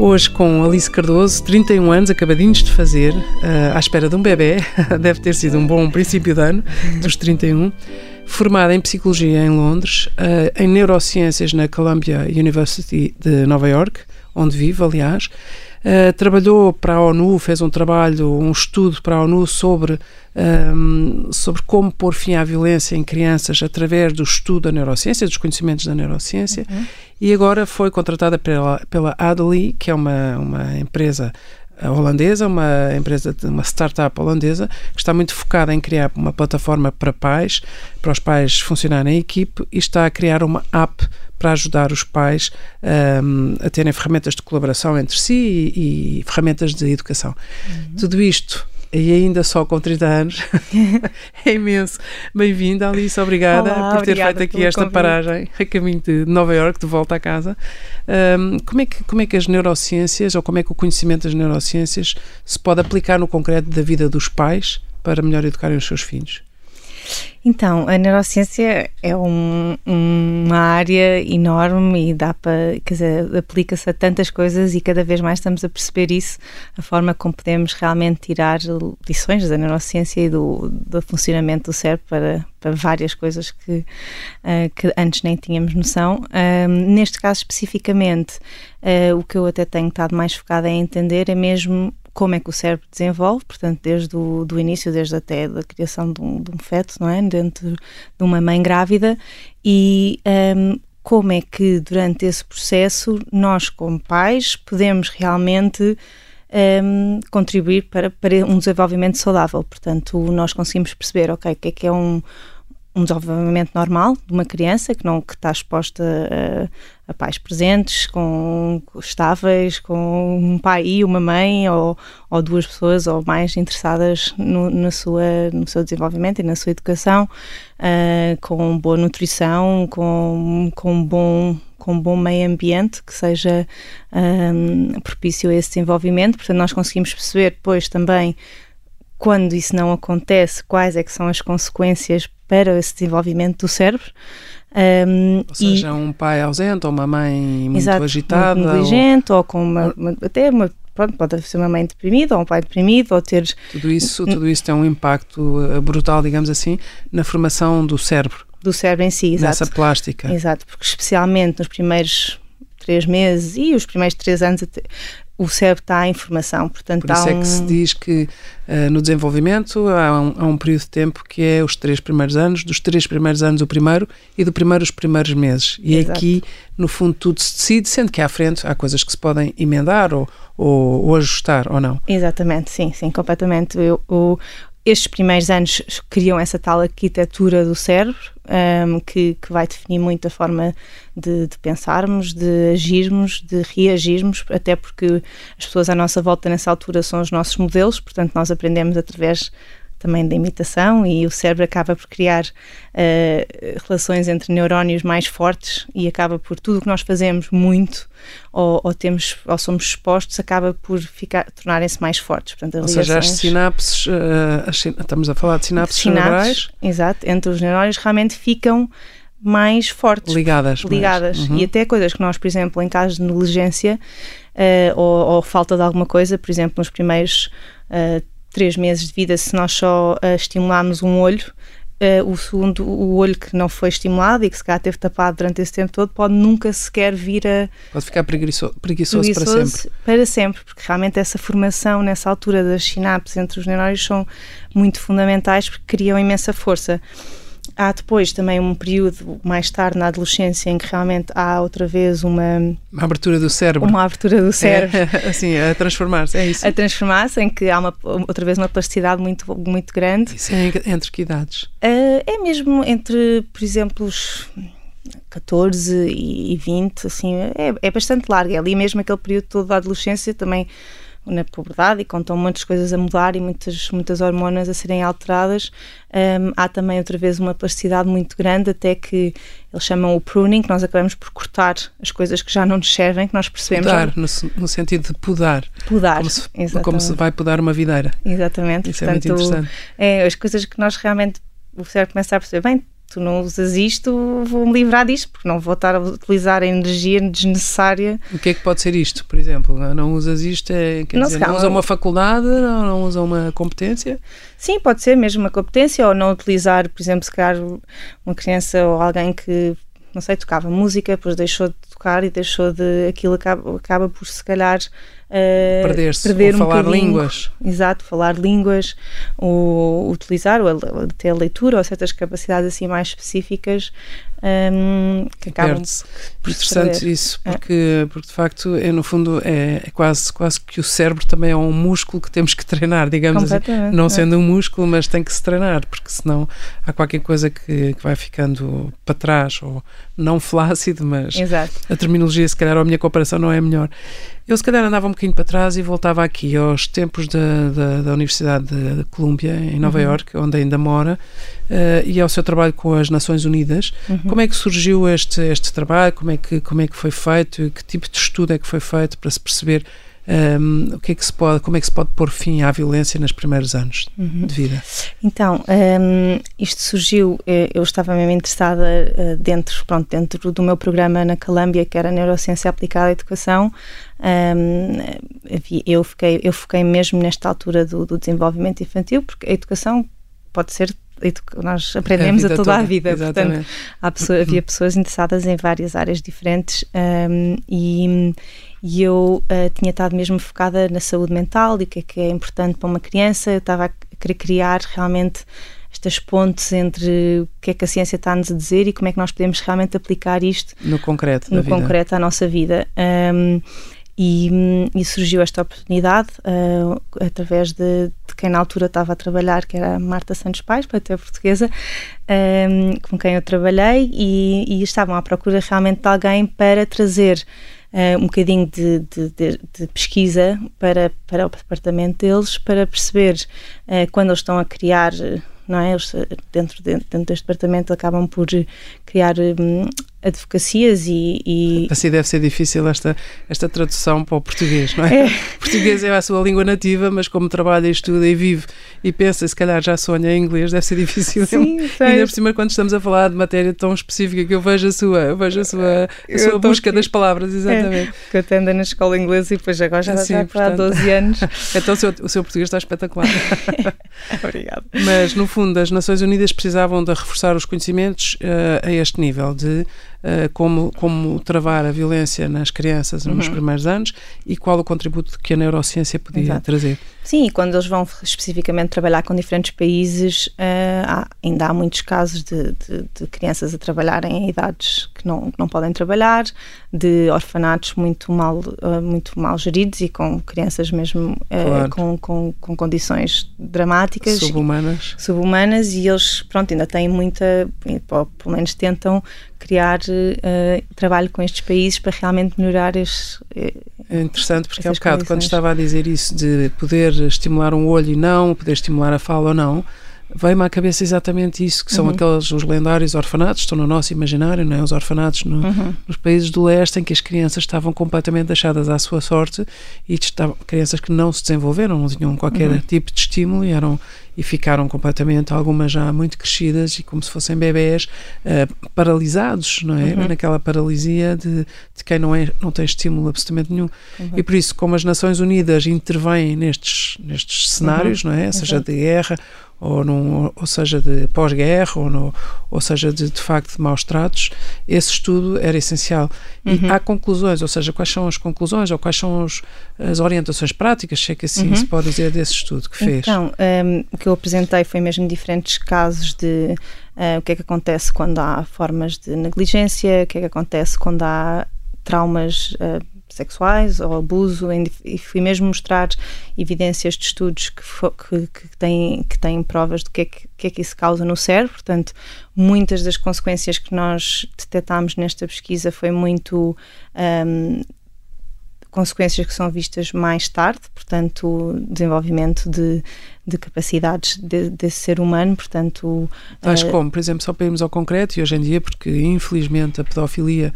Hoje com Alice Cardoso, 31 anos, acabadinhos de fazer, uh, à espera de um bebê. Deve ter sido um bom princípio de ano, dos 31. Formada em Psicologia em Londres, uh, em Neurociências na Columbia University de Nova York, onde vive, aliás. Uh, trabalhou para a ONU, fez um trabalho, um estudo para a ONU sobre, um, ehm, sobre como pôr fim à violência em crianças através do estudo da neurociência, dos conhecimentos da neurociência, uhum. e agora foi contratada pela, pela Adelie, que é uma, uma empresa eh, holandesa, uma empresa, uma startup holandesa, que está muito focada em criar uma plataforma para pais, para os pais funcionarem em equipe, e está a criar uma app para ajudar os pais um, a terem ferramentas de colaboração entre si e, e ferramentas de educação. Uhum. Tudo isto e ainda só com 30 anos. é imenso. Bem-vinda, Alice. Obrigada Olá, por ter feito aqui esta convite. paragem a caminho de Nova York, de volta à casa. Um, como, é que, como é que as neurociências, ou como é que o conhecimento das neurociências se pode aplicar no concreto da vida dos pais para melhor educarem os seus filhos? Então, a neurociência é um, uma área enorme e dá para, quer dizer, aplica-se a tantas coisas e cada vez mais estamos a perceber isso, a forma como podemos realmente tirar lições da neurociência e do, do funcionamento do cérebro para, para várias coisas que, uh, que antes nem tínhamos noção. Uh, neste caso especificamente, uh, o que eu até tenho estado mais focada em entender é mesmo como é que o cérebro desenvolve, portanto, desde o do início, desde até da criação de um, de um feto, não é? Dentro de uma mãe grávida, e um, como é que durante esse processo nós, como pais, podemos realmente um, contribuir para, para um desenvolvimento saudável. Portanto, nós conseguimos perceber, ok, o que é que é um um desenvolvimento normal de uma criança que não que está exposta a, a pais presentes, com, estáveis, com um pai e uma mãe ou, ou duas pessoas ou mais interessadas no, na sua, no seu desenvolvimento e na sua educação, uh, com boa nutrição, com, com bom com um bom meio ambiente que seja um, propício a esse desenvolvimento. Portanto, nós conseguimos perceber depois também quando isso não acontece, quais é que são as consequências para esse desenvolvimento do cérebro. Um, ou seja, e, um pai ausente ou uma mãe muito exato, agitada. Muito negligente, ou, ou com uma, uma, até uma pronto, pode ser uma mãe deprimida ou um pai deprimido ou ter tudo isso tudo isso tem um impacto eh, brutal digamos assim na formação do cérebro do cérebro em si exato nessa plástica exato porque especialmente nos primeiros três meses e os primeiros três anos o cérebro está em formação. Portanto, Por isso é que se diz que uh, no desenvolvimento há um, há um, período de tempo que é os três primeiros anos, dos três primeiros anos o primeiro e do primeiro os primeiros meses. E Exato. aqui, no fundo, tudo se decide, sendo que à frente há coisas que se podem emendar ou, ou, ou ajustar ou não. Exatamente, sim, sim, completamente. Eu, o, estes primeiros anos criam essa tal arquitetura do cérebro um, que, que, vai definir muito a forma de, de, pensarmos, de agirmos, de reagirmos, até porque as pessoas à nossa volta nessa altura são os nossos modelos, portanto, nós aprendemos através também da imitação e o cérebro acaba por criar uh, relações entre neurónios mais fortes e acaba por tudo o que nós fazemos muito ou, ou, temos ou somos expostos acaba por ficar tornarem-se mais fortes. Portanto, ou seja, as sinapses, uh, as, estamos a falar de sinapses, sinapses cerebrais. Exato, entre os neurónios realmente ficam mais fortes. Ligadas. Ligadas. Uhum. E até coisas que nós, por exemplo, em casos de negligência uh, ou, ou, falta de alguma coisa, por exemplo, nos primeiros uh, três meses de vida, se nós só uh, estimularmos um olho, uh, o segundo, o olho que não foi estimulado e que se calhar teve tapado durante esse tempo todo, pode nunca sequer vir a. Pode ficar preguiçoso, preguiçoso, preguiçoso para sempre. Para sempre, porque realmente essa formação nessa altura das sinapses entre os neurónios são muito fundamentais porque criam imensa força. Há depois também um período mais tarde na adolescência em que realmente há outra vez uma... Uma abertura do cérebro. Uma abertura do cérebro. É, assim, a transformar-se, é isso. A transformar-se, em que há uma, outra vez uma plasticidade muito, muito grande. Isso é entre que idades? Uh, é mesmo entre, por exemplo, os 14 e 20, assim, é, é bastante largo. É ali mesmo aquele período todo da adolescência também na puberdade e com tão muitas coisas a mudar e muitas, muitas hormonas a serem alteradas, um, há também outra vez uma plasticidade muito grande, até que eles chamam o pruning, que nós acabamos por cortar as coisas que já não nos servem, que nós percebemos. Podar, no, no, sentido de podar. Podar, como se, como se vai podar uma videira. Exatamente. Isso Portanto, é muito interessante. É, as coisas que nós realmente o cérebro começa a perceber, bem, tu não usas isto, vou-me livrar disto, porque não vou estar a utilizar a energia desnecessária. O que é que pode ser isto, por exemplo? Não usas isto, é, quer não, dizer, não usa uma faculdade, não, não usa uma competência? Sim, pode ser mesmo uma competência, ou não utilizar, por exemplo, se calhar uma criança ou alguém que, não sei, tocava música, depois deixou de tocar e deixou de. aquilo acaba, acaba por se calhar Uh, Perder-se, perder um falar línguas. Exato, falar línguas, ou utilizar, ou ter leitura, ou certas capacidades assim mais específicas um, que acabam por Interessante perder. isso, é. porque, é. porque de facto, é, no fundo, é, é, quase, quase que o cérebro também é um músculo que temos que treinar, digamos assim. Não é. sendo um músculo, mas tem que se treinar, porque senão há qualquer coisa que, que vai ficando para trás, ou não flácido, mas Exato. a terminologia, se calhar, ou a minha comparação não é melhor. Eu, se calhar, andava um bocadinho para trás e voltava aqui aos tempos da, da, da Universidade de, Colômbia, em Nova uhum. York, onde ainda mora, uh, e ao seu trabalho com as Nações Unidas. Uhum. Como é que surgiu este, este trabalho? Como é, que, como é que foi feito? Que tipo de estudo é que foi feito para se perceber um, o que é que se pode, como é que se pode pôr fim à violência nos primeiros anos uhum. de vida? Então, um, isto surgiu, eh, eu estava mesmo interessada eh, dentro, pronto, dentro do meu programa na Calâmbia, que era Neurociência Aplicada à Educação, um, eu, fiquei, eu foquei mesmo nesta altura do, do desenvolvimento infantil, porque a educação pode ser nós aprendemos a, a toda toda. a vida. Exatamente. Portanto, pessoa, havia pessoas interessadas em várias áreas diferentes um, e, e eu uh, tinha estado mesmo focada na saúde mental e o que é que é importante para uma criança. Eu estava a querer criar realmente estas pontes entre o que é que a ciência está-nos a dizer e como é que nós podemos realmente aplicar isto no concreto, no concreto à nossa vida. Um, e, e, surgiu esta oportunidade uh, através de, de, quem na altura estava a trabalhar, que era a Marta Santos Pais, para ter portuguesa, um, com quem eu trabalhei, e, e, estavam à procura realmente de alguém para trazer uh, um bocadinho de, de, de, pesquisa para, para o departamento deles, para perceber uh, quando eles estão a criar não é? Eles, dentro, dentro, dentro deste departamento, acabam por criar hum, advocacias e, e, Assim deve ser difícil esta, esta tradução para o português, não é? é. O português é a sua língua nativa, mas como trabalha, estuda e vive e pensa, se calhar já sonha em inglês, deve ser difícil. Sim, Ainda por cima, quando estamos a falar de matéria tão específica que eu vejo a sua, eu vejo a sua, a sua busca aqui. das palavras, exatamente. É, que eu até ando na escola inglesa e depois agora já Sim, já portanto, há 12 anos. então o seu, o seu português está espetacular. Obrigada. Mas, no fundo, as Nações Unidas precisavam de reforçar os conhecimentos uh, a este nível de uh, como, como travar a violência nas crianças nos uhum. primeiros anos e qual o contributo que a neurociência podia Exato. trazer. Sim, e quando eles vão especificamente trabalhar com diferentes países, uh, há, ainda há muitos casos de, de, de, crianças a trabalharem em idades não, que não podem trabalhar, de orfanatos muito mal, uh, muito mal geridos e com crianças mesmo claro. com, com, com condições dramáticas. Subhumanas. Subhumanas e eles, pronto, ainda têm muita, pelo menos tentam criar uh, trabalho com estes países para realmente melhorar estes. É interessante porque há um bocado, quando estava a dizer isso de poder estimular um olho e não, poder estimular a fala ou não, veio-me à cabeça exatamente isso, que são uhum. aqueles os lendários orfanatos, estão no nosso imaginário, não é? os orfanatos no, uhum. nos países do leste em que as crianças estavam completamente deixadas à sua sorte e estavam, crianças que não se desenvolveram, não tinham qualquer uhum. tipo de estímulo e eram e ficaram completamente, algumas já muito crescidas e como se fossem bebés uh, paralisados, não é? Uhum. Naquela paralisia de, de, quem não, é, não tem estímulo absolutamente nenhum. Uhum. E por isso, como as Nações Unidas intervêm nestes, nestes cenários, uhum. não é? Seja de guerra ou, num, ou seja de pós-guerra, ou, no, ou seja de, de facto de maus tratos, esse estudo era essencial. E uhum. há conclusões, ou seja, quais são as conclusões ou quais são os, as orientações práticas, se é que assim uhum. se pode dizer, desse estudo que fez? Então, um, o que eu apresentei foi mesmo diferentes casos de uh, o que é que acontece quando há formas de negligência, o que é que acontece quando há traumas uh, sexuais ou abuso e fui mesmo mostrar evidências de estudos que, que, que, têm, que têm provas do que é que, que é que isso causa no cérebro, portanto muitas das consequências que nós detectámos nesta pesquisa foi muito um, consequências que são vistas mais tarde, portanto, desenvolvimento de, de capacidades de, desse ser humano, portanto... Tais uh, como, por exemplo, só para irmos ao concreto, e hoje em dia, porque infelizmente a pedofilia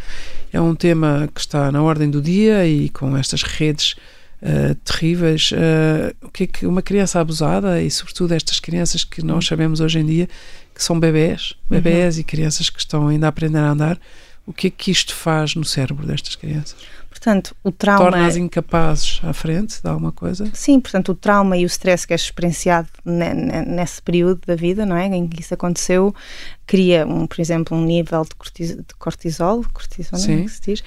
é um tema que está na ordem do dia e com estas redes uh, terríveis, uh, o que é que uma criança abusada, e sobretudo estas crianças que nós sabemos hoje em dia, que são bebés, bebés uhum. e crianças que estão ainda a aprender a andar, o que é que isto faz no cérebro destas crianças? Portanto, o trauma. Torna-as incapazes à frente de alguma coisa? Sim, portanto, o trauma e o stress que é experienciado nesse período da vida, não é? Em que isso aconteceu, cria, um, por exemplo, um nível de cortisol, cortisol, é Sim. se diz,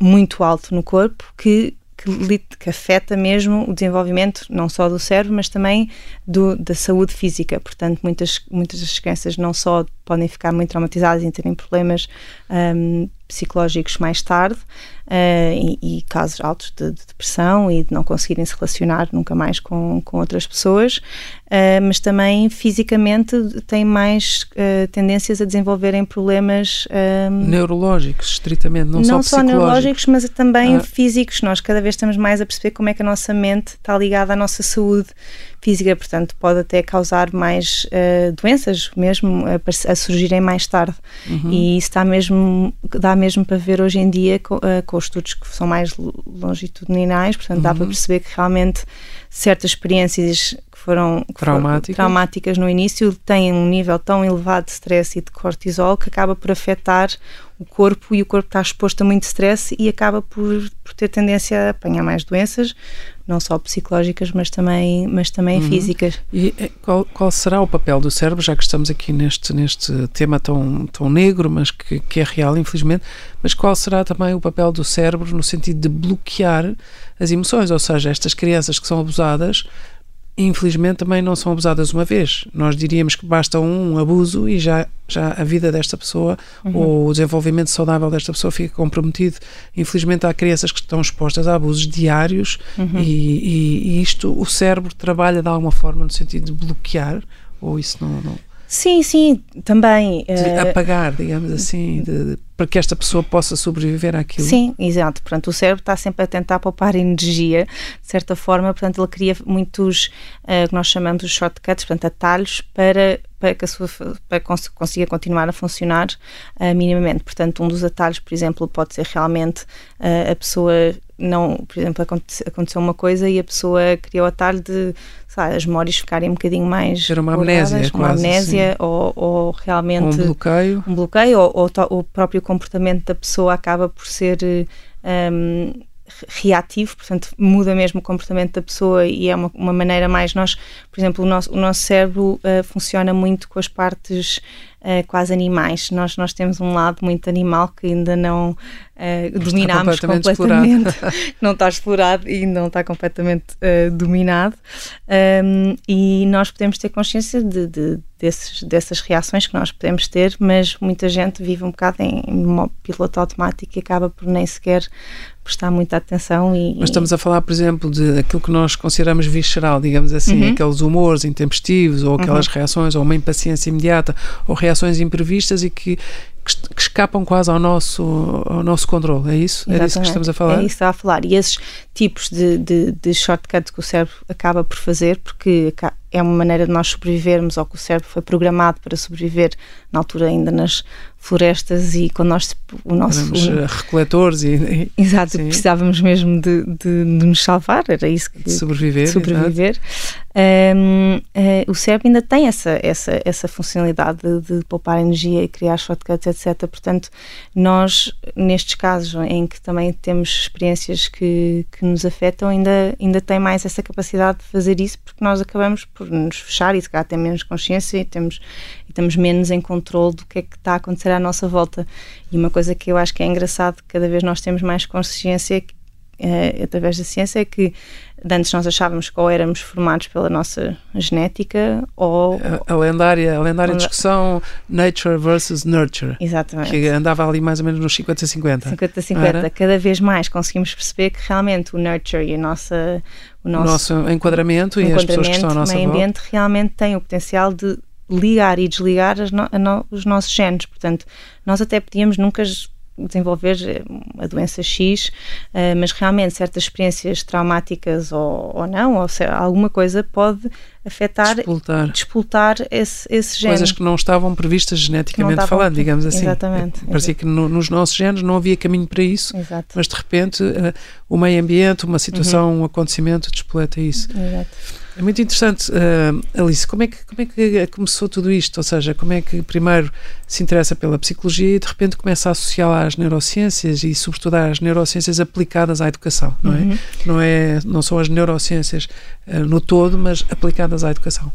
um, muito alto no corpo que que, que, afeta mesmo o desenvolvimento não só do cérebro, mas também do, da saúde física. Portanto, muitas, muitas das crianças não só podem ficar muito traumatizadas e terem problemas um, psicológicos mais tarde uh, e, e, casos altos de, de, depressão e de não conseguirem se relacionar nunca mais com, com outras pessoas, uh, mas também fisicamente têm mais uh, tendências a desenvolverem problemas um, neurológicos, estritamente, não, não só, só neurológicos, mas também ah. físicos. Nós cada vez estamos mais a perceber como é que a nossa mente está ligada à nossa saúde física, portanto, pode até causar mais uh, doenças mesmo a, a, surgirem mais tarde. Uhum. E isso está mesmo, dá mesmo para ver hoje em dia com, uh, com os estudos que são mais longitudinais, portanto, uhum. dá para uhum. perceber que realmente certas experiências que foram, que traumáticas. foram traumáticas no início têm um nível tão elevado de stress e de cortisol que acaba por afetar o corpo e o corpo está exposto a muito stress e acaba por, por ter tendência a apanhar mais doenças, não só psicológicas, mas também, mas também uhum. físicas. E eh, qual, qual será o papel do cérebro, já que estamos aqui neste, neste tema tão, tão negro, mas que, que é real, infelizmente, mas qual será também o papel do cérebro no sentido de bloquear as emoções? Ou seja, estas crianças que são abusadas infelizmente também não são abusadas uma vez. Nós diríamos que basta um abuso e já, já a vida desta pessoa uhum. ou o desenvolvimento saudável desta pessoa fica comprometido. Infelizmente há crianças que estão expostas a abusos diários uhum. e, e, e, isto, o cérebro trabalha de alguma forma no sentido de bloquear ou isso não... não... Sim, sim, também. De uh, apagar, digamos assim, de, de, para que esta pessoa possa sobreviver àquilo. Sim, exato. Portanto, o cérebro está sempre a tentar poupar energia, de certa forma, portanto, ele cria muitos, uh, que nós chamamos de shortcuts, portanto, atalhos para para que a sua para que consiga continuar a funcionar uh, minimamente. Portanto, um dos atalhos, por exemplo, pode ser realmente uh, a pessoa não, por exemplo, aconteceu uma coisa e a pessoa criou o atalho de sabe, as memórias ficarem um bocadinho mais Era uma amnésia, uma quase, amnésia ou, ou, realmente um bloqueio, um bloqueio ou, ou, o próprio comportamento da pessoa acaba por ser um, reativo, portanto muda mesmo o comportamento da pessoa e é uma, uma maneira mais nós, por exemplo, o nosso, o nosso cérebro uh, funciona muito com as partes uh, quase animais. Nós, nós temos um lado muito animal que ainda não uh, dominamos completamente, completamente. não está explorado e não está completamente dominado. Um, e nós podemos ter consciência de, de, desses, dessas reações que nós podemos ter, mas muita gente vive um bocado em, em piloto automático e acaba por nem sequer prestar muita atenção e, Mas estamos a falar, por exemplo, de aquilo que nós consideramos visceral, digamos assim, uhum. aqueles humores intempestivos ou aquelas uhum. reações ou uma impaciência imediata ou reações reações imprevistas e que, que, escapam quase ao nosso, ao nosso controle, é isso? Exatamente. É disso que estamos a falar? É isso que está a falar. E esses tipos de, de, de shortcuts que o cérebro acaba por fazer, porque é uma maneira de nós sobrevivermos, ou que o cérebro foi programado para sobreviver na altura ainda nas florestas e quando nós o nosso o, eh, recoletores e, e exato sim. precisávamos mesmo de, de, de, nos salvar era isso que de sobreviver, de sobreviver. Um, uh, eh, o cérebro ainda tem essa essa essa funcionalidade de, de, poupar energia e criar shortcuts etc portanto nós nestes casos em que também temos experiências que, que nos afetam ainda ainda tem mais essa capacidade de fazer isso porque nós acabamos por nos fechar e se calhar tem menos consciência e temos estamos menos em controle do que é que está a acontecer à nossa volta. E uma coisa que eu acho que é engraçado, cada vez nós temos mais consciência é, através da ciência é que antes nós achávamos que ou éramos formados pela nossa genética ou a, a lendária a lendária discussão nature versus nurture exatamente que andava ali mais ou menos nos 50 50 50 50 cada vez mais conseguimos perceber que realmente o nurture e a nossa o nosso, o nosso enquadramento, e as pessoas que estão à nossa meio ambiente volta. realmente tem o potencial de ligar e desligar no, no, os nossos genes. Portanto, nós até podíamos nunca desenvolver eh, a doença X, uh, mas realmente certas experiências traumáticas ou, ou não, ou se, alguma coisa pode afetar, despoltar, despoltar esse, esse gene. Coisas que não estavam previstas geneticamente estavam, falando, digamos assim. Exatamente. Parecia que no, nos nossos genes não havia caminho para isso, Exato. mas de repente uh, o meio ambiente, uma situação, uhum. um acontecimento despoleta isso. Exato. É muito interessante, uh, Alice, como é, que, como é que começou tudo isto? Ou seja, como é que primeiro se interessa pela psicologia e de repente começa a associá-la às neurociências e sobretudo às neurociências aplicadas à educação, não é? Uhum. Não, é não são as neurociências uh, no todo, mas aplicadas à educação.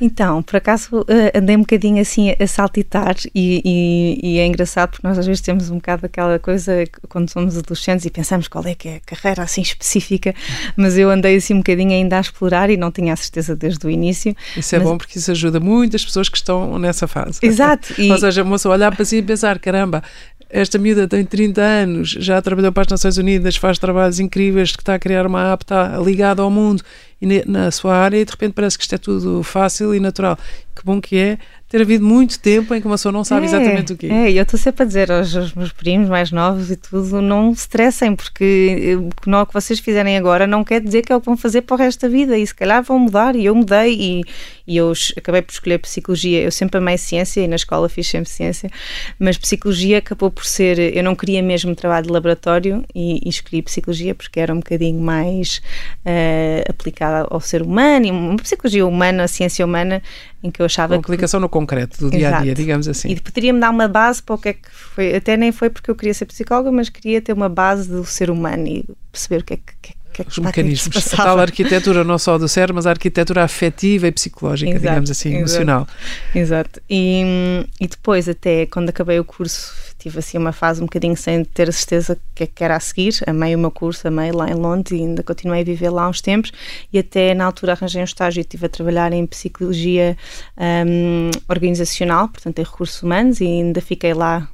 Então, por acaso eh, andei um bocadinho assim a saltitar e, e, e, é engraçado porque nós às vezes temos um bocado aquela coisa quando somos adolescentes e pensamos qual é que é a carreira assim específica, mas eu andei assim um bocadinho ainda a explorar e não tinha a certeza desde o início. Isso é mas... bom porque isso ajuda muitas pessoas que estão nessa fase. Exato. E... Ou seja, a moça olhar para si e pensar, caramba, esta miúda tem 30 anos, já trabalhou para as Nações Unidas, faz trabalhos incríveis, que está a criar uma app, está ligada ao mundo e na sua área e de repente parece que isto é tudo fácil e natural. Que bom que é ter havido muito tempo em que uma pessoa não sabe é, exatamente o que é. Eu estou sempre a dizer aos, aos, meus primos mais novos e tudo, não se estressem, porque o que vocês fizerem agora não quer dizer que é o que vão fazer para o resto da vida e se calhar vão mudar e eu mudei e, e eu acabei por escolher psicologia. Eu sempre amei ciência e na escola fiz sempre ciência, mas psicologia acabou por ser, eu não queria mesmo trabalho de laboratório e, e escolhi psicologia porque era um bocadinho mais uh, aplicada ao ser humano e uma psicologia humana, a ciência humana em que eu achava uma aplicação que... no concreto do dia a dia, digamos assim. E poderia-me dar uma base para o que é que foi. Até nem foi porque eu queria ser psicóloga, mas queria ter uma base do ser humano e perceber o que é que, que, que, é os mecanismos. A tal arquitetura não só do cérebro, mas a arquitetura afetiva e psicológica, exato, digamos assim, exato, emocional. Exato. E, e depois, até quando acabei o curso, tive assim uma fase um bocadinho sem ter a certeza que, é que era a seguir. Amei o meu curso, amei lá em Londres e ainda continuei a viver lá uns tempos. E até na altura arranjei um estágio e estive a trabalhar em psicologia um, organizacional, portanto em recursos humanos, e ainda fiquei lá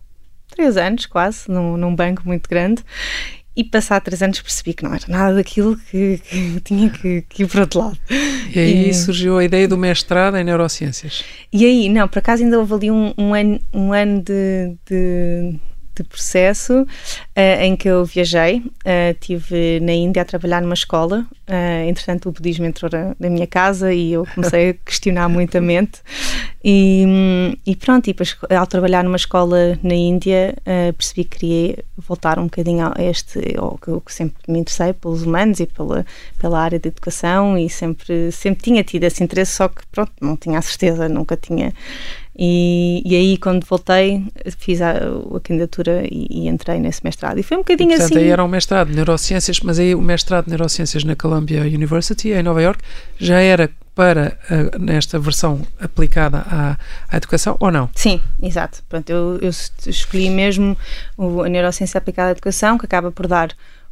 três anos quase, num, num banco muito grande. E passar três anos percebi que não era nada daquilo que, que tinha que, que, ir para outro lado. E aí e, surgiu a ideia do mestrado em neurociências. E aí, não, por acaso ainda houve ali um, um ano, um ano de, de de processo uh, em que eu viajei. Uh, tive na Índia a trabalhar numa escola. Uh, entretanto, o budismo entrou na, minha casa e eu comecei a questionar muito a mente. E, e pronto, e depois, ao trabalhar numa escola na Índia, percebi que queria voltar um bocadinho a este, ao que eu sempre me interessei, pelos humanos e pela, pela área de educação e sempre, sempre tinha tido esse interesse, só que pronto, não tinha a certeza, nunca tinha e, e aí, quando voltei, fiz a, a candidatura e, e, entrei nesse mestrado. E foi um bocadinho e, portanto, assim. aí era um mestrado de neurociências, mas aí o mestrado de neurociências na Columbia University, em Nova York, já era para uh, nesta versão aplicada à, à, educação ou não? Sim, exato. Pronto, eu, eu escolhi mesmo o, a neurociência aplicada à educação, que acaba por dar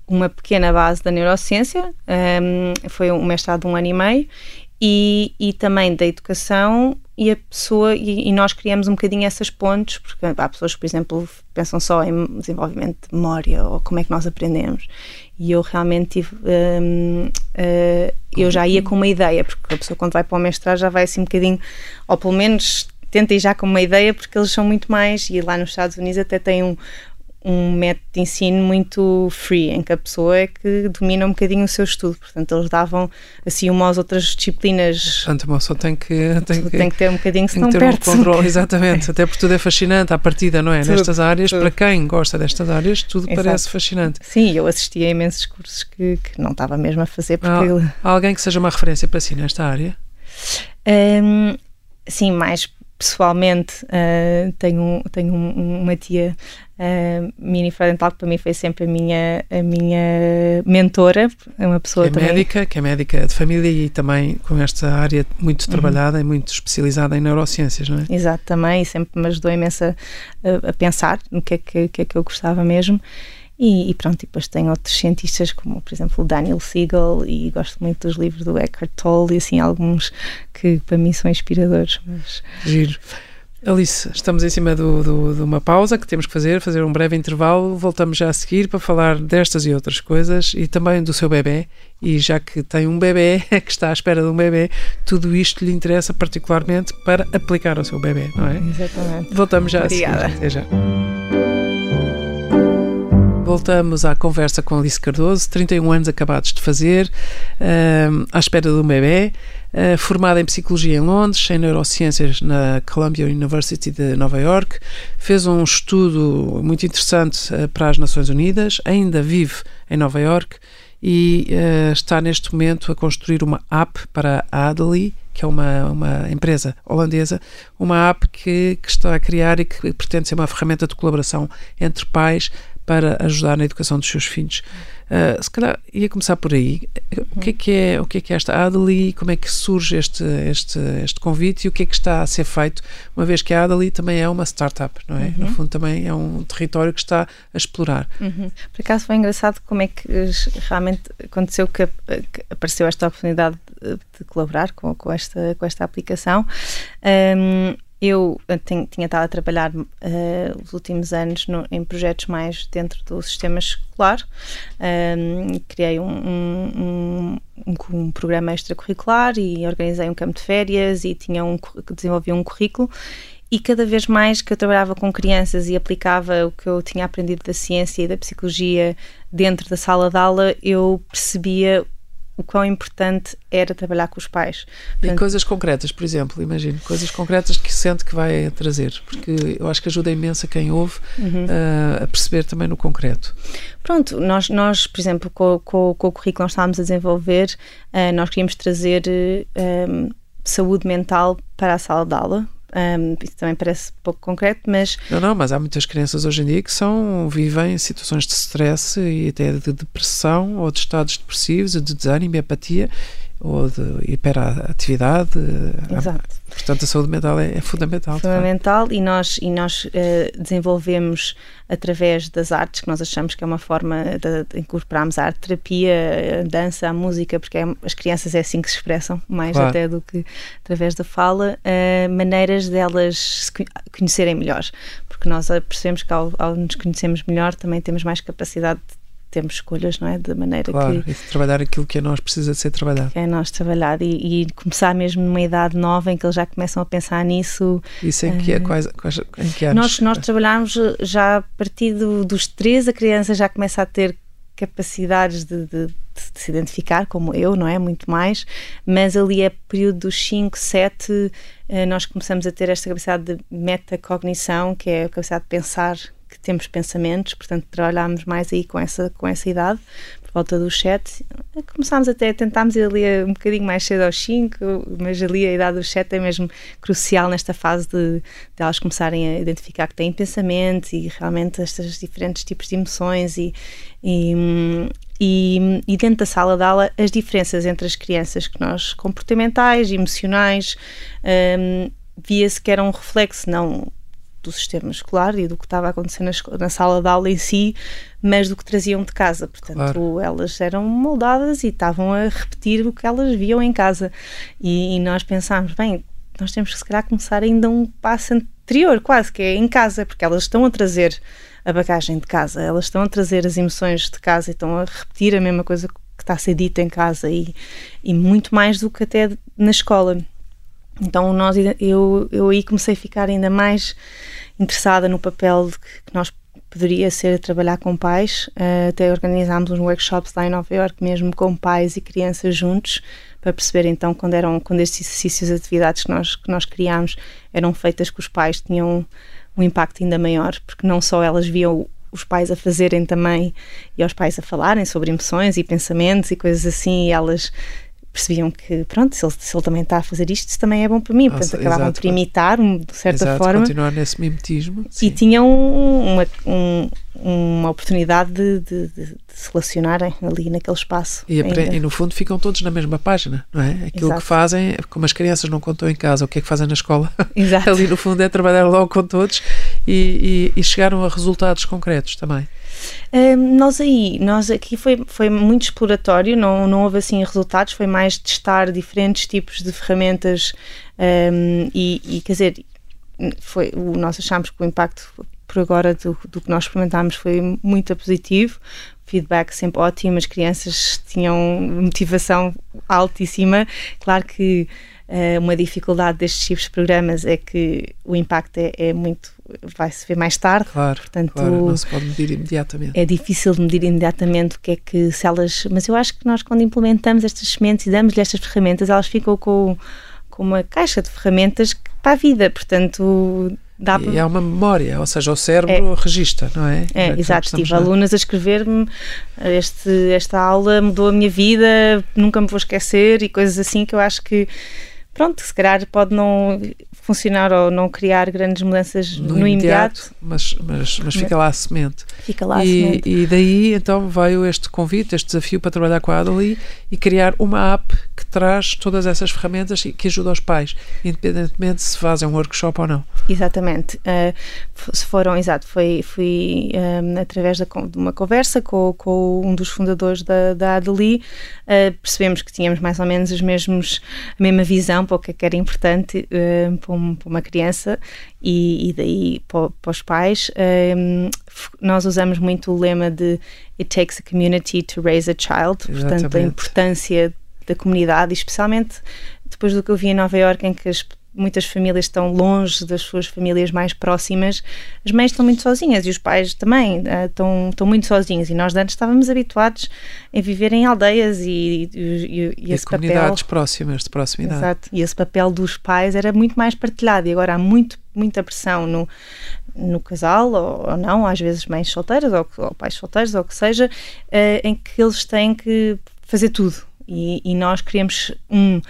uma pequena base da neurociência. Um, foi um mestrado de um ano e meio e, e também da educação e a pessoa e, e, nós criamos um bocadinho essas pontes porque há pessoas que por exemplo pensam só em desenvolvimento de memória ou como é que nós aprendemos. E eu realmente tive um, uh, eh, eu já ia com uma ideia porque a pessoa quando vai para o mestrado já vai assim um bocadinho ou pelo menos tenta ir já com uma ideia porque eles são muito mais e lá nos Estados Unidos até tem um, um método de ensino muito free, em que a pessoa é que domina um bocadinho o seu estudo. Portanto, eles davam assim uma às outras disciplinas. Portanto, uma pessoa tem que, tem que, tem que ter um bocadinho, tem que ter um controle, exatamente. Até porque tudo é fascinante à partida, não é? Tudo, Nestas áreas, tudo. para quem gosta destas áreas, tudo Exato. parece fascinante. Sim, eu assisti a imensos cursos que, que não estava mesmo a fazer. Porque... Há, há alguém que seja uma referência para si nesta área? Um, sim, mais pessoalmente uh, tenho, tenho uma tia uh, Mini Fredental que para mim foi sempre a minha, a minha mentora, é uma pessoa que é também... médica, que é médica de família e também com esta área muito uhum. trabalhada e muito especializada em neurociências, não é? Exato, também, e sempre me ajudou imenso a, a pensar no que é que, que, é que eu gostava mesmo. E, e, pronto, e depois tem outros cientistas como, por exemplo, o Daniel Siegel e gosto muito dos livros do Eckhart Tolle e assim alguns que para mim são inspiradores. Mas... Giro. Alice, estamos em cima do, do, de uma pausa que temos que fazer, fazer um breve intervalo. Voltamos já a seguir para falar destas e outras coisas e também do seu bebê. E já que tem um bebê, que está à espera de um bebê, tudo isto lhe interessa particularmente para aplicar ao seu bebê, não é? Exatamente. Voltamos já Obrigada. a seguir. Até já. Voltamos à conversa com Alice Cardoso, 31 anos acabados de fazer, uh, à espera de um bebê, uh, formada em Psicologia em Londres, em Neurociências na Columbia University de Nova York, fez um estudo muito interessante uh, para as Nações Unidas, ainda vive em Nova York e uh, está neste momento a construir uma app para a Adeli, que é uma, uma empresa holandesa, uma app que, que está a criar e que pretende ser uma ferramenta de colaboração entre pais para ajudar na educação dos seus filhos. Uh, se calhar ia começar por aí. O que é que é, o que é, que é esta Adeli? Como é que surge este, este, este convite e o que é que está a ser feito, uma vez que a Adeli também é uma startup, não é? Uhum. No fundo, também é um território que está a explorar. Uhum. Por acaso foi engraçado como é que realmente aconteceu que, apareceu esta oportunidade de, de colaborar com, com, esta, com esta aplicação. Um, eu tenho, tinha estado a trabalhar uh, os últimos anos no, em projetos mais dentro do sistema escolar. Um, criei um, um, um, programa extracurricular e organizei um campo de férias e tinha um, desenvolvi um currículo. E cada vez mais que eu trabalhava com crianças e aplicava o que eu tinha aprendido da ciência e da psicologia dentro da sala de aula, eu percebia o quão importante era trabalhar com os pais. Portanto, e coisas concretas, por exemplo, imagino, coisas concretas que sente que vai trazer, porque eu acho que ajuda imenso a quem ouve uhum. uh, a perceber também no concreto. Pronto, nós, nós por exemplo, com, com, com o currículo que nós estávamos a desenvolver, uh, nós queríamos trazer uh, saúde mental para a sala de aula, um, isso também parece pouco concreto, mas. Não, não, mas há muitas crianças hoje em dia que são, vivem situações de stress e até de depressão ou de estados depressivos, de desânimo e apatia ou de hiperatividade. Exato. Portanto, a saúde mental é, é fundamental. Fundamental e nós, e nós uh, desenvolvemos através das artes, que nós achamos que é uma forma de, de incorporarmos a arte terapia, a dança, a música, porque é, as crianças é assim que se expressam, mais claro. até do que através da fala, uh, maneiras delas se conhecerem melhor. Porque nós percebemos que ao, ao nos conhecermos melhor também temos mais capacidade de temos escolhas, não é? De maneira claro, que. E trabalhar aquilo que é nós precisa de ser trabalhado. Que é nós trabalhado e, e, começar mesmo numa idade nova em que eles já começam a pensar nisso. Isso em que, é, quais, quais, em que anos? Nós, nós trabalhamos já a partir do, dos três, a criança já começa a ter capacidades de, de, de, se identificar, como eu, não é? Muito mais, mas ali é período dos 5, 7, eh, nós começamos a ter esta capacidade de metacognição, que é a capacidade de pensar que temos pensamentos, portanto trabalhámos mais aí com essa, com essa idade, por volta dos 7. Começámos até, tentámos ir ali um bocadinho mais cedo aos 5, mas ali a idade dos 7 é mesmo crucial nesta fase de, de elas começarem a identificar que têm pensamentos e realmente estes diferentes tipos de emoções e, e, e, e, dentro da sala de aula as diferenças entre as crianças que nós comportamentais, emocionais um, via-se que era um reflexo não do sistema escolar e do que estava a acontecer na, na, sala de aula em si, mas do que traziam de casa. Portanto, claro. elas eram moldadas e estavam a repetir o que elas viam em casa. E, e, nós pensámos, bem, nós temos que se calhar começar ainda um passo anterior, quase, que é em casa, porque elas estão a trazer a bagagem de casa, elas estão a trazer as emoções de casa e estão a repetir a mesma coisa que está a ser dita em casa e, e muito mais do que até na escola. Então nós, eu, eu aí comecei a ficar ainda mais interessada no papel que nós poderia ser trabalhar com pais. Uh, até organizámos uns workshops lá em Nova York mesmo com pais e crianças juntos para perceber então quando eram quando estes exercícios, atividades que nós que nós criámos eram feitas com os pais tinham um impacto ainda maior porque não só elas viam os pais a fazerem também e aos pais a falarem sobre emoções e pensamentos e coisas assim e elas percebiam que, pronto, se ele, se ele também está a fazer isto, isso também é bom para mim. Portanto, Nossa, acabavam exato. por imitar, de certa exato, forma. continuar nesse mimetismo. Sim. E tinham uma, um, uma oportunidade de, de, de, se relacionarem ali naquele espaço. E, e, no fundo ficam todos na mesma página, não é? Aquilo exato. que fazem, como as crianças não contam em casa o que é que fazem na escola, ali no fundo é trabalhar logo com todos e, e, e chegaram a resultados concretos também. Nós aí, nós aqui foi, foi muito exploratório, não, não houve assim resultados, foi mais testar diferentes tipos de ferramentas um, e, e, quer dizer, foi, o, nós achámos que o impacto por agora do, do que nós experimentámos foi muito positivo, feedback sempre ótimo, as crianças tinham motivação altíssima, claro que Uh, uma dificuldade destes tipos de programas é que o impacto é, é muito vai se ver mais tarde. Claro, portanto, claro, não se pode medir imediatamente. É difícil de medir imediatamente o que é que se elas. Mas eu acho que nós, quando implementamos estas sementes e damos-lhe estas ferramentas, elas ficam com, com uma caixa de ferramentas para a vida. Portanto, Dá e é uma memória, ou seja, o cérebro é, registra, não é? É, é exato. Tive na... alunas a escrever-me este, esta aula mudou a minha vida, nunca me vou esquecer e coisas assim que eu acho que pronto, se calhar pode não funcionar ou não criar grandes mudanças no, no imediato, imediato. Mas, mas, mas fica lá a semente. Fica lá e, a semente. E daí então veio este convite, este desafio para trabalhar com a Adali e criar uma app que traz todas essas ferramentas e que ajuda os pais, independentemente se fazem um workshop ou não. Exatamente. Uh, se foram, exato, foi, fui um, através de uma conversa com, com um dos fundadores da, da Adeli, uh, percebemos que tínhamos mais ou menos os mesmos, a mesma visão para o que é era importante uh, para, um, para, uma criança e, e daí para, para, os pais. Um, nós usamos muito o lema de It takes a community to raise a child, Exatamente. portanto, a importância da comunidade, especialmente depois do que eu vi em Nova Iorque, em que as muitas famílias estão longe das suas famílias mais próximas, as mães estão muito sozinhas e os pais também uh, estão, estão muito sozinhos. E nós antes estávamos habituados a viver em aldeias e, e, e, e esse comunidades papel, próximas, de proximidade. Exato. E esse papel dos pais era muito mais partilhado e agora há muito, muita pressão no, no casal ou, ou não, às vezes mães solteiras ou, ou, pais solteiros ou o que seja, uh, em que eles têm que fazer tudo. E, e nós queremos um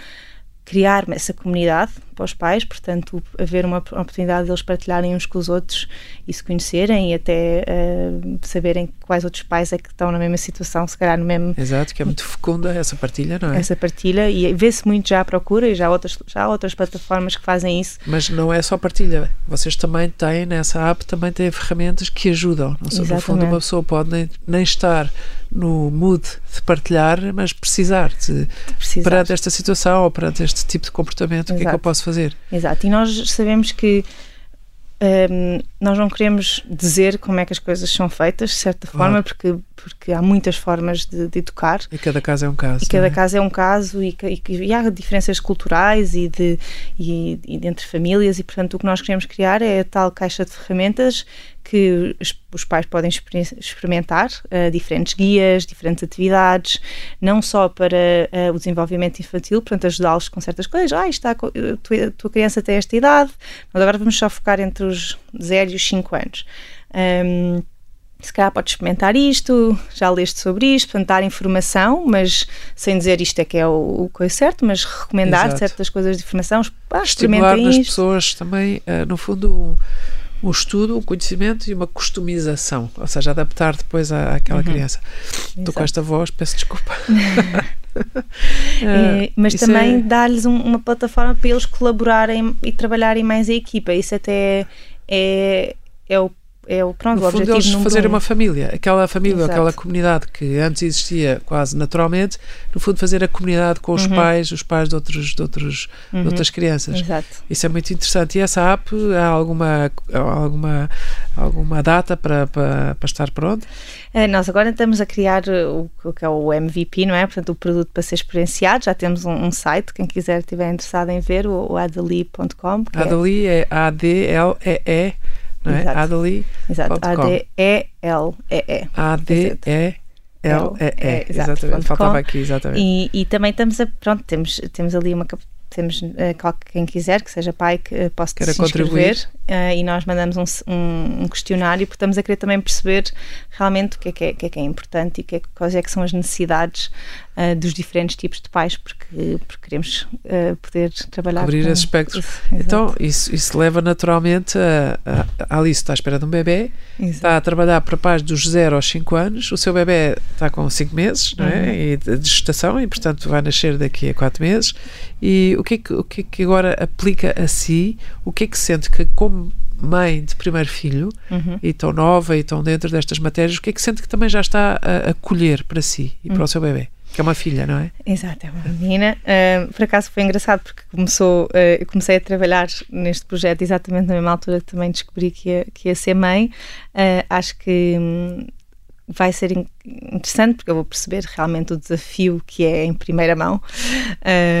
criar essa comunidade para os pais, portanto, haver uma oportunidade deles partilharem uns com os outros e se conhecerem e até uh, saberem quais outros pais é que estão na mesma situação, se calhar no mesmo. Exato, que é muito fecunda essa partilha, não é? Essa partilha e vê-se muito já à procura e já há, outras, já há outras plataformas que fazem isso. Mas não é só partilha, vocês também têm nessa app, também têm ferramentas que ajudam. Não sei, no fundo, uma pessoa pode nem, nem estar no mood de partilhar, mas precisar de, precisar. perante esta situação ou perante este tipo de comportamento, Exato. o que é que eu posso fazer? Exato, e nós sabemos que um, nós não queremos dizer como é que as coisas são feitas, de certa claro. forma, porque, porque há muitas formas de, de, educar. E cada caso é um caso. E cada é? caso é um caso, e, e, e, há diferenças culturais e, de, e, e entre famílias, e portanto o que nós queremos criar é a tal caixa de ferramentas que os pais podem experimentar uh, diferentes guias, diferentes atividades, não só para uh, o desenvolvimento infantil, portanto, ajudá-los com certas coisas. Ah, está, a tua, tua criança tem esta idade, mas agora vamos só focar entre os 0 e os 5 anos. Um, se calhar podes experimentar isto, já leste sobre isto, portanto, dar informação, mas sem dizer isto é que é o, o coisa certo, mas recomendar Exato. certas coisas de informação. Ah, Estimular nas pessoas também, uh, no fundo, um estudo, um conhecimento e uma customização, ou seja, adaptar depois à, àquela uhum. criança. Estou com esta voz, peço desculpa. é, mas também é... dar-lhes um, uma plataforma para eles colaborarem e trabalharem mais a equipa. Isso até é, é o é o, pronto, no o objetivo eles fazer um. uma família, aquela família, Exato. aquela comunidade que antes existia quase naturalmente, no fundo fazer a comunidade com os uhum. pais, os pais de, outros, de, outros, uhum. de outras crianças. Exato. Isso é muito interessante. E essa app, há alguma, alguma, alguma data para, para, para estar pronto? É, nós agora estamos a criar o, o, que é o MVP, não é? Portanto, o produto para ser experienciado. Já temos um, um site, quem quiser estiver interessado em ver, o, o adeli.com. Adeli é A-D-L-E-E não é? Exato. Adeli. Exato. A-D-E-L-E-E. A-D-E-L-E-E. Exatamente. Faltava aqui, exatamente. E, e também estamos a. Pronto, temos, temos ali uma temos uh, quem quiser que seja pai que uh, possa se inscrever uh, e nós mandamos um, um, um, questionário porque estamos a querer também perceber realmente o que é que é, que é, que é importante e que é, quais é que são as necessidades dos diferentes tipos de pais porque, porque queremos poder trabalhar abrir com... esse espectro isso, então isso, isso leva naturalmente a, a, Alice está à espera de um bebê Exato. está a trabalhar para pais dos 0 aos 5 anos o seu bebê está com 5 meses não é? Uhum. E de, de gestação e portanto vai nascer daqui a 4 meses e o que, é que, o que é que agora aplica a si? O que é que sente que, como mãe de primeiro filho, uhum. e tão nova e tão dentro destas matérias, o que é que sente que também já está a, a colher para si e uhum. para o seu bebê? Que é uma filha, não é? Exato, é uma menina. Uh, por acaso foi engraçado porque começou, uh, comecei a trabalhar neste projeto exatamente na mesma altura que também descobri que ia, que ia ser mãe. Uh, acho que. Um, vai ser interessante porque eu vou perceber realmente o desafio que é em primeira mão,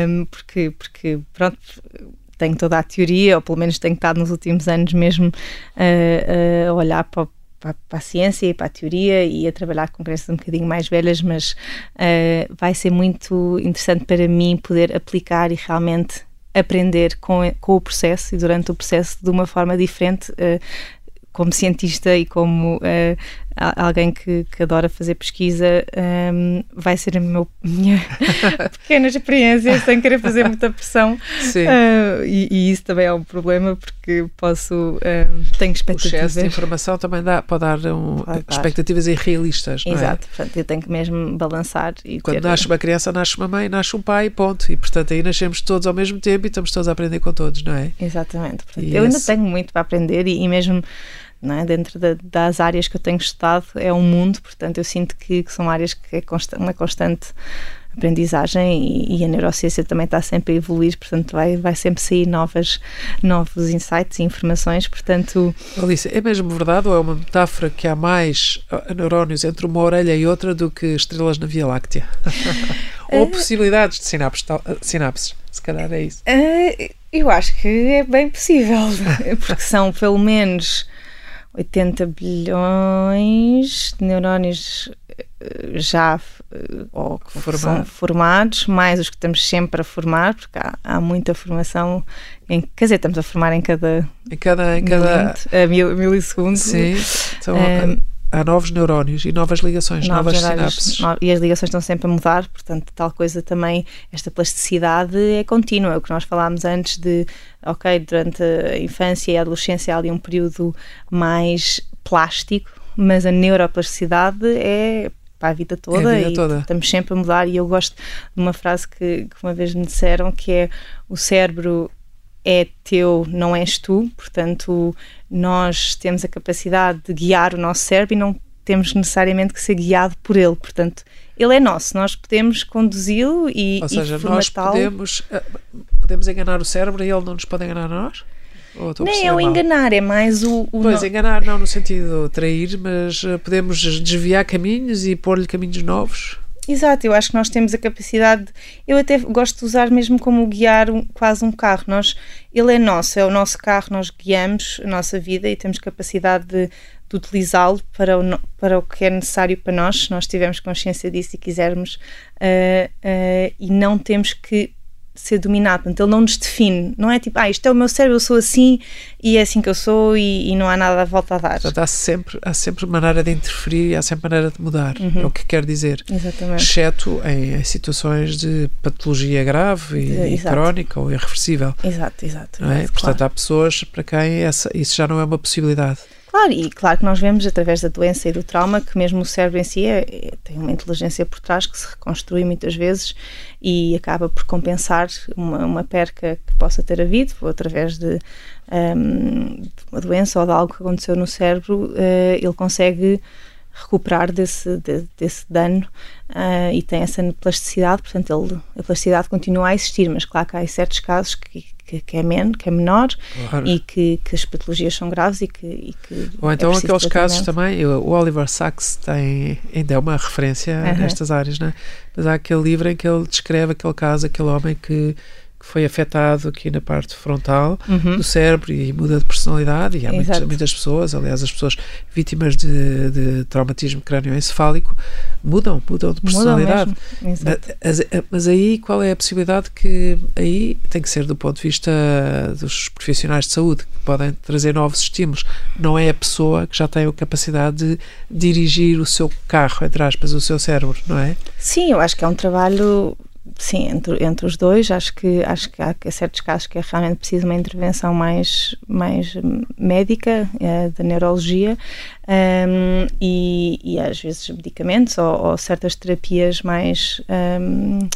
um, porque, porque pronto, tenho toda a teoria, ou pelo menos tenho estado nos últimos anos mesmo uh, uh, a olhar para, para, a ciência e para a teoria e a trabalhar com crianças um bocadinho mais velhas, mas uh, vai ser muito interessante para mim poder aplicar e realmente aprender com, com o processo e durante o processo de uma forma diferente como cientista e como uh, alguém que, que, adora fazer pesquisa, um, vai ser a meu, minha pequena experiência, sem querer fazer muita pressão. Sim. Uh, e, e, isso também é um problema, porque posso. Um, tenho expectativas. O excesso de informação também dá, pode dar, um, pode dar. expectativas irrealistas. Não é? Exato, é? portanto, eu tenho que mesmo balançar. E Quando ter... nasce uma criança, nasce uma mãe, nasce um pai, ponto. E portanto, aí nascemos todos ao mesmo tempo e estamos todos a aprender com todos, não é? Exatamente. Portanto, eu esse... ainda tenho muito para aprender e, e mesmo é? dentro da, das áreas que eu tenho estudado é um mundo, portanto eu sinto que, que são áreas que é uma constante aprendizagem e, e, a neurociência também está sempre a evoluir, portanto vai, vai sempre sair novas, novos insights e informações, portanto... Alice, é mesmo verdade ou é uma metáfora que há mais uh, neurónios entre uma orelha e outra do que estrelas na Via Láctea? ou uh, possibilidades de sinapses, uh, sinapses, se calhar é isso. Uh, eu acho que é bem possível, porque são pelo menos 80 bilhões de neurónios eh, já eh, ou são formados, mais os que estamos sempre a formar, porque há, há muita formação, em, quer dizer, estamos a formar em cada, em cada, em cada... a mil, milissegundo. Sim, então, um, há novos neurónios e novas ligações, novas, novas sinapses. No, e as ligações estão sempre a mudar, portanto, tal coisa também, esta plasticidade é contínua, é o que nós falámos antes de, ok, durante a infância e a adolescência há ali um período mais plástico, mas a neuroplasticidade é para a vida toda é a vida e toda. estamos sempre a mudar e eu gosto de uma frase que, que uma vez me disseram que é o cérebro é teu, não és tu, portanto, nós temos a capacidade de guiar o nosso cérebro e não temos necessariamente que ser guiado por ele, portanto, ele é nosso, nós podemos conduzi-lo e Ou seja, nós podemos, eh, podemos enganar o cérebro e ele não nos pode enganar a nós? Nem é o enganar, é mais o. o pois, no... enganar não no sentido de trair, mas eh, podemos desviar caminhos e pôr-lhe caminhos novos. Exato, eu acho que nós temos a capacidade. Eu até gosto de usar mesmo como guiar um, quase um carro. Nós, ele é nosso, é o nosso carro, nós guiamos a nossa vida e temos capacidade de, de utilizá-lo para o, para o que é necessário para nós, se nós tivermos consciência disso e quisermos, uh, uh, e não temos que ser dominado, portanto, ele não nos define, não é tipo, ah, isto é o meu cérebro, eu sou assim e é assim que eu sou e, e não há nada a volta a dar. Portanto, há sempre, há sempre maneira de interferir e há sempre maneira de mudar, uhum. é o que quer dizer. Exatamente. Exceto em, em situações de patologia grave e, e crónica ou irreversível. Exato, exato. É? Portanto, claro. há pessoas para quem essa, isso já não é uma possibilidade. Claro, e claro que nós vemos através da doença e do trauma que mesmo o cérebro em si é, é, tem uma inteligência por trás que se reconstrui muitas vezes e acaba por compensar uma, uma perca que possa ter havido através de, um, de, uma doença ou de algo que aconteceu no cérebro, uh, ele consegue recuperar desse, de, desse dano uh, e tem essa plasticidade, portanto ele, a plasticidade continua a existir, mas claro que há certos casos que, que, que, é, men que é menor claro. e que, que, as patologias são graves e que. E que Ou então é aqueles casos também, o Oliver Sacks tem ainda é uma referência uhum. nestas áreas, né? mas há aquele livro em que ele descreve aquele caso, aquele homem que que foi afetado aqui na parte frontal uhum. do cérebro e muda de personalidade. E há muitas, muitas, pessoas, aliás, as pessoas vítimas de, de traumatismo crânioencefálico mudam, mudam de personalidade. Mas, mas, aí qual é a possibilidade que aí tem que ser do ponto de vista dos profissionais de saúde que podem trazer novos estímulos. Não é a pessoa que já tem a capacidade de dirigir o seu carro, entre aspas, o seu cérebro, não é? Sim, eu acho que é um trabalho sim, entre, entre os dois, acho que, acho que há certos casos que é realmente preciso uma intervenção mais, mais médica, é, da neurologia, um, e, e, às vezes medicamentos ou, ou certas terapias mais. Um,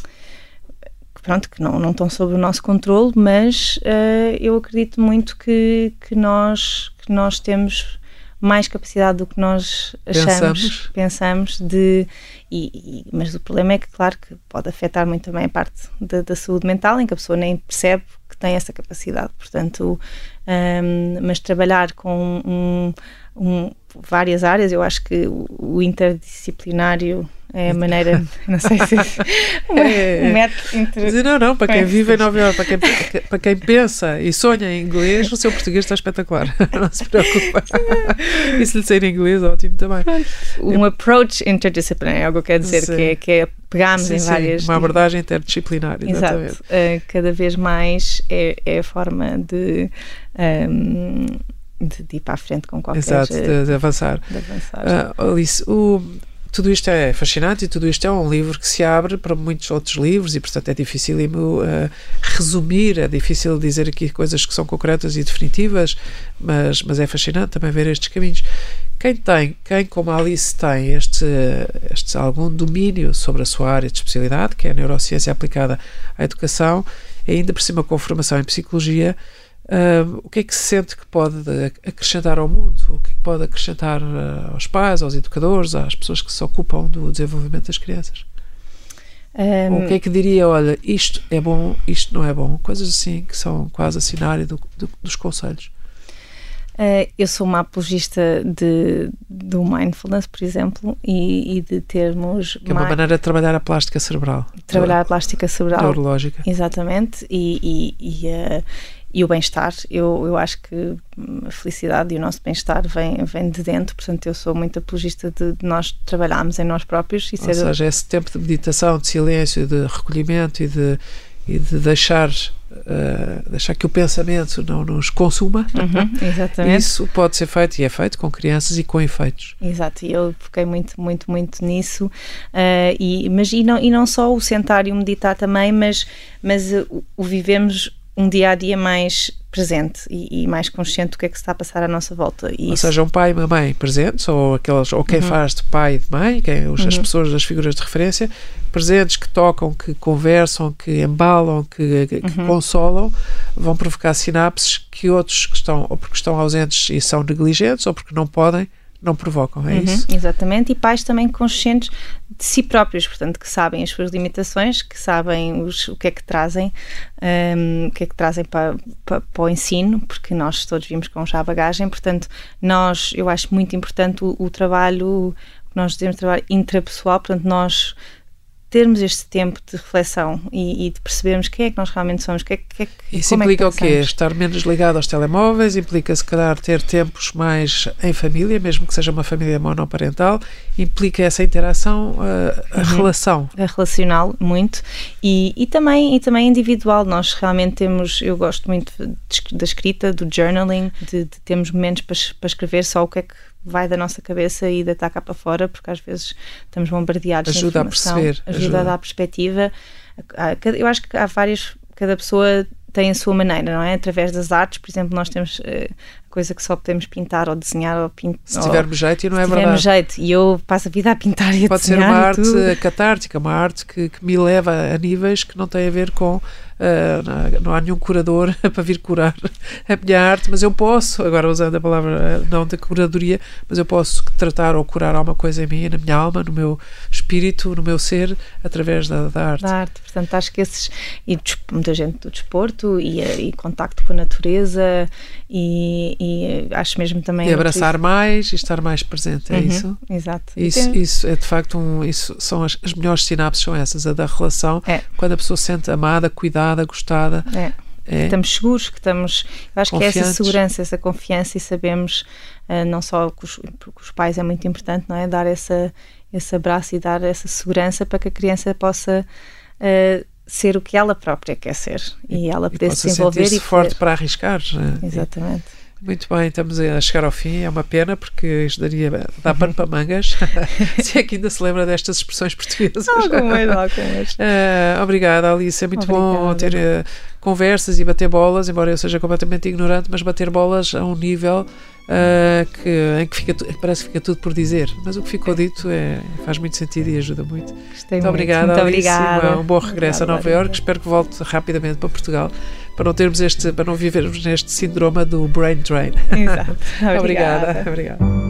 pronto, que não, não estão sob o nosso controle, mas uh, eu acredito muito que, que, nós, que nós temos mais capacidade do que nós achamos, Pensamos. pensamos de e, e- mas o problema é que claro que pode afetar muito também a parte da, da saúde mental em que a pessoa nem percebe que tem essa capacidade. Portanto hum, mas trabalhar com um- um- várias áreas eu acho que o, o interdisciplinário é a maneira não sei se É, um método inter... Mas não, não, para quem É. vive em Nova Iorque, para quem, para quem pensa e sonha em inglês, o seu português está espetacular. Não se preocupe. E se lhe sair em inglês, ótimo também. um approach interdisciplinar, é algo que quer dizer Sim. que é, que é pegarmos Sim, em sim, várias. uma abordagem interdisciplinar, exatamente. Exato. Uh, cada vez mais é, é a forma de, um, de, de ir para a frente com qualquer Exato, uh, de, de avançar. de avançar. Ah, Alice, o- tudo isto é fascinante e tudo isto é um livro que se abre para muitos outros livros e, portanto, é difícil ah, resumir, é difícil dizer aqui coisas que são concretas e definitivas, mas, mas é fascinante também ver estes caminhos. Quem tem, quem como a Alice tem este, este algum domínio sobre a sua área de especialidade, que é a neurociência aplicada à educação, ainda por cima com formação em psicologia, ah, o que é que se sente que pode acrescentar ao mundo? O que é que pode acrescentar ah, aos pais, aos educadores, às pessoas que se ocupam do desenvolvimento das crianças? Um, o que é que diria, olha, isto é bom, isto não é bom? Coisas assim que são quase assim na área do- do- dos conselhos. Uh, eu sou uma apologista de, do mindfulness, por exemplo, e, e de termos Que é uma maneira de trabalhar a plástica cerebral. trabalhar a plástica cerebral. Neurológica. Exatamente, e, e, e, eh, e o bem-estar. Eu, eu acho que hum, a felicidade e o nosso bem-estar vem, vem de dentro, portanto, eu sou muito apologista de, de nós trabalharmos em nós próprios e Ou seja, esse tempo de meditação, de silêncio, de recolhimento e de, e de deixar, ah, deixar que o pensamento não nos consuma. Uhum, exatamente. Isso pode ser feito e é feito com crianças e com efeitos. Exato, e eu foquei muito, muito, muito nisso. eh, e, mas, e, não, e não só o sentar e o meditar também, mas, mas o vivemos um dia a dia mais presente e, e mais consciente do que é que se está a passar à nossa volta. E Ou isso- seja, um pai e uma mãe presentes, ou, aqueles, ou quem faz de pai e de mãe, quem, os- as pessoas, as figuras de referência, presentes que tocam, que conversam, que embalam, que, que consolam, vão provocar sinapses que outros que estão, ou porque estão ausentes e são negligentes, ou porque não podem, não provocam. É Uhum, isso? Exatamente, e pais também conscientes de si próprios, portanto, que sabem as suas limitações, que sabem os, o que é que trazem, hum, o que é que trazem para, para, para o ensino, porque nós todos vimos com já a bagagem, portanto, nós, eu acho muito importante o, o trabalho, o que nós dizemos trabalho intrapessoal, portanto, nós termos este tempo de reflexão e, e de percebermos quem é que nós realmente somos, que é, que é, Isso é implica o quê? Estar menos ligado aos telemóveis, implica se calhar ter tempos mais em família, mesmo que seja uma família monoparental, implica essa interação, a, a relação. a relacional muito. E, e também e também individual. Nós realmente temos eu gosto muito da escrita do journaling de, de termos momentos para, para escrever só o que é que vai da nossa cabeça e deitar cá para fora porque às vezes estamos bombardeados de Ajuda a perceber, ajuda, ajuda. a dar perspectiva eu acho que há várias cada pessoa tem a sua maneira, não é? Através das artes, por exemplo, nós temos eh, coisa que só podemos pintar ou desenhar ou pintar. Se tivermos jeito, e não é se tivermos verdade. jeito. E eu passo a vida a pintar e a Pode ser desenhar uma arte catártica, uma arte que, que me leva a níveis que não têm a ver com. ah, não- há nenhum curador para vir curar a minha arte, mas eu posso, agora usando a palavra ah, não da curadoria, mas eu posso tratar ou curar alguma coisa em mim, na minha alma, no meu espírito, no meu ser, através da, da arte. da arte. Portanto, acho que esses. E muita gente do desporto e, eh, e contacto com a natureza e, e acho mesmo também. E abraçar mais e estar mais presente, é Uhum, isso? Exato. E Isso, tem- isso é de facto um, isso são as, as melhores sinapses são essas, a da relação, É. quando a pessoa se sente amada, cuidada, gostada. é. É. Estamos seguros que estamos. Eu acho que é essa segurança, essa confiança e sabemos, eh, não só com os, porque os pais é muito importante, não é? Dar essa, esse abraço e dar essa segurança para que a criança possa eh, ser o que ela própria quer ser e ela e poder possa se envolver sentir-se e forte poder- para arriscar. né? Exatamente. Muito bem, estamos a chegar ao fim. É uma pena porque isto daria dá pano para mangas. se é que ainda se lembra destas expressões portuguesas. Algumas, algumas. Eh, obrigada, Alice. É muito bom Obrigada. ter eh, conversas e bater bolas, embora eu seja completamente ignorante, mas bater bolas a um nível eh, que, em que fica, parece que fica tudo por dizer. Mas o que ficou dito é, faz muito sentido e ajuda muito. Gostei Muito muito. obrigada, Muito Alice. obrigada. Um bom regresso a Obrigada, Nova Iorque. Espero que volte rapidamente para Portugal para não termos este, para não vivermos neste síndrome do brain drain. Exato. Obrigada. Obrigada.